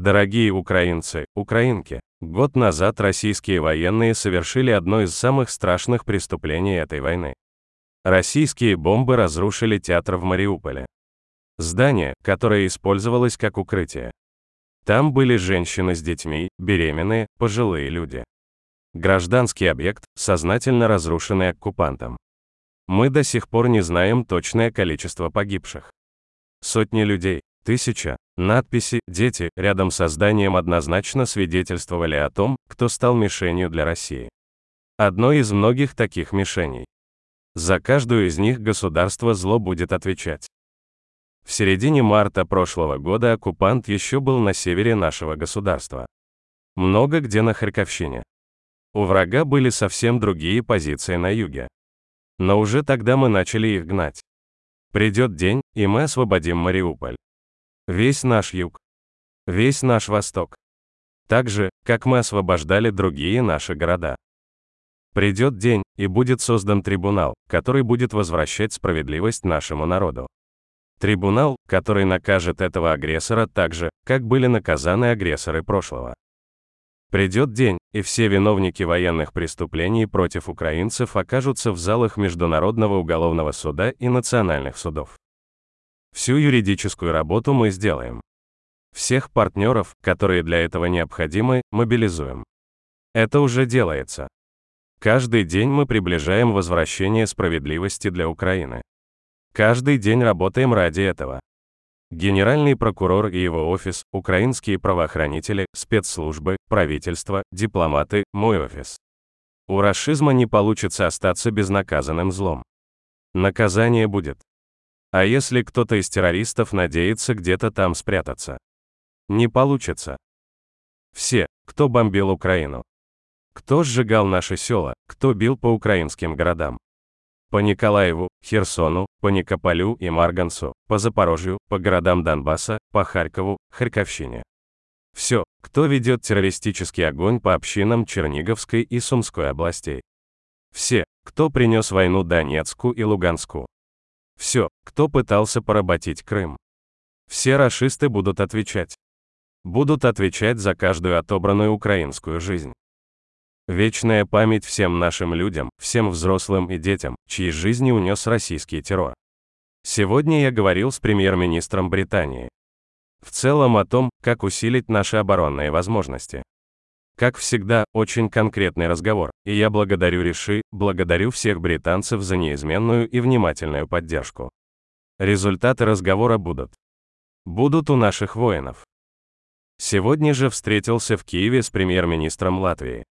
Дорогие украинцы, украинки, год назад российские военные совершили одно из самых страшных преступлений этой войны. Российские бомбы разрушили театр в Мариуполе. Здание, которое использовалось как укрытие. Там были женщины с детьми, беременные, пожилые люди. Гражданский объект, сознательно разрушенный оккупантом. Мы до сих пор не знаем точное количество погибших. Сотни людей, тысяча, надписи «Дети» рядом со зданием однозначно свидетельствовали о том, кто стал мишенью для России. Одной из многих таких мишеней. За каждую из них государство зло будет отвечать. В середине марта прошлого года оккупант еще был на севере нашего государства. Много где на Харьковщине. У врага были совсем другие позиции на юге. Но уже тогда мы начали их гнать. Придет день, и мы освободим Мариуполь. Весь наш юг. Весь наш восток. Так же, как мы освобождали другие наши города. Придет день, и будет создан трибунал, который будет возвращать справедливость нашему народу. Трибунал, который накажет этого агрессора так же, как были наказаны агрессоры прошлого. Придет день, и все виновники военных преступлений против украинцев окажутся в залах Международного уголовного суда и национальных судов. Всю юридическую работу мы сделаем. Всех партнеров, которые для этого необходимы, мобилизуем. Это уже делается. Каждый день мы приближаем возвращение справедливости для Украины. Каждый день работаем ради этого. Генеральный прокурор и его офис, украинские правоохранители, спецслужбы, правительство, дипломаты, мой офис. У расизма не получится остаться безнаказанным злом. Наказание будет. А если кто-то из террористов надеется где-то там спрятаться? Не получится. Все, кто бомбил Украину. Кто сжигал наши села, кто бил по украинским городам по Николаеву, Херсону, по Никополю и Марганцу, по Запорожью, по городам Донбасса, по Харькову, Харьковщине. Все, кто ведет террористический огонь по общинам Черниговской и Сумской областей. Все, кто принес войну Донецку и Луганску. Все, кто пытался поработить Крым. Все расисты будут отвечать. Будут отвечать за каждую отобранную украинскую жизнь. Вечная память всем нашим людям, всем взрослым и детям, чьи жизни унес российский террор. Сегодня я говорил с премьер-министром Британии. В целом о том, как усилить наши оборонные возможности. Как всегда, очень конкретный разговор, и я благодарю Реши, благодарю всех британцев за неизменную и внимательную поддержку. Результаты разговора будут. Будут у наших воинов. Сегодня же встретился в Киеве с премьер-министром Латвии.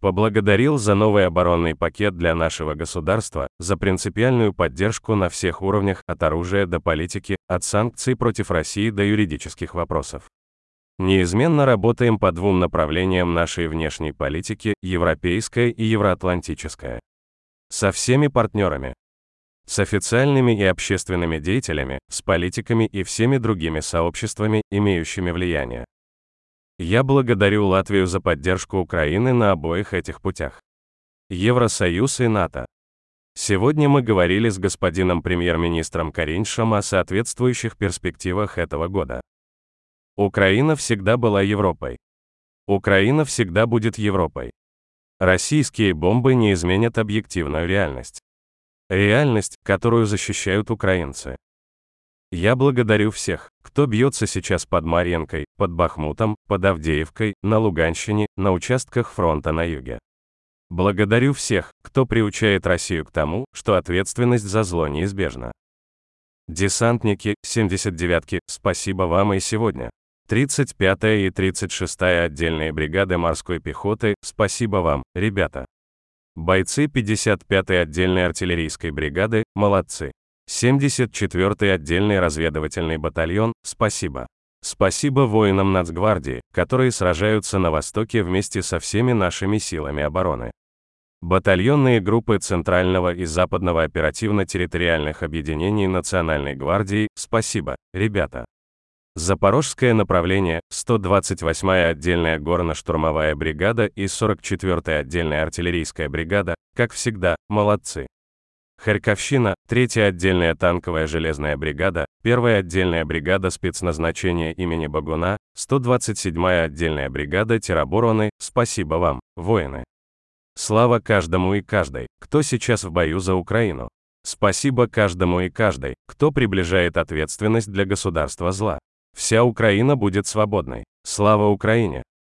Поблагодарил за новый оборонный пакет для нашего государства, за принципиальную поддержку на всех уровнях, от оружия до политики, от санкций против России до юридических вопросов. Неизменно работаем по двум направлениям нашей внешней политики, европейская и евроатлантическая. Со всеми партнерами. С официальными и общественными деятелями, с политиками и всеми другими сообществами, имеющими влияние. Я благодарю Латвию за поддержку Украины на обоих этих путях. Евросоюз и НАТО. Сегодня мы говорили с господином премьер-министром Кариншем о соответствующих перспективах этого года. Украина всегда была Европой. Украина всегда будет Европой. Российские бомбы не изменят объективную реальность. Реальность, которую защищают украинцы. Я благодарю всех, кто бьется сейчас под Марьенкой, под Бахмутом, под Авдеевкой, на Луганщине, на участках фронта на юге. Благодарю всех, кто приучает Россию к тому, что ответственность за зло неизбежна. Десантники, 79-ки, спасибо вам и сегодня. 35-я и 36-я отдельные бригады морской пехоты, спасибо вам, ребята. Бойцы 55-й отдельной артиллерийской бригады, молодцы. 74-й отдельный разведывательный батальон, спасибо. Спасибо воинам Нацгвардии, которые сражаются на Востоке вместе со всеми нашими силами обороны. Батальонные группы Центрального и Западного оперативно-территориальных объединений Национальной гвардии, спасибо, ребята. Запорожское направление, 128-я отдельная горно-штурмовая бригада и 44-я отдельная артиллерийская бригада, как всегда, молодцы. Харьковщина, 3-я отдельная танковая железная бригада, 1-я отдельная бригада спецназначения имени Багуна, 127-я отдельная бригада теробороны, спасибо вам, воины. Слава каждому и каждой, кто сейчас в бою за Украину. Спасибо каждому и каждой, кто приближает ответственность для государства зла. Вся Украина будет свободной. Слава Украине!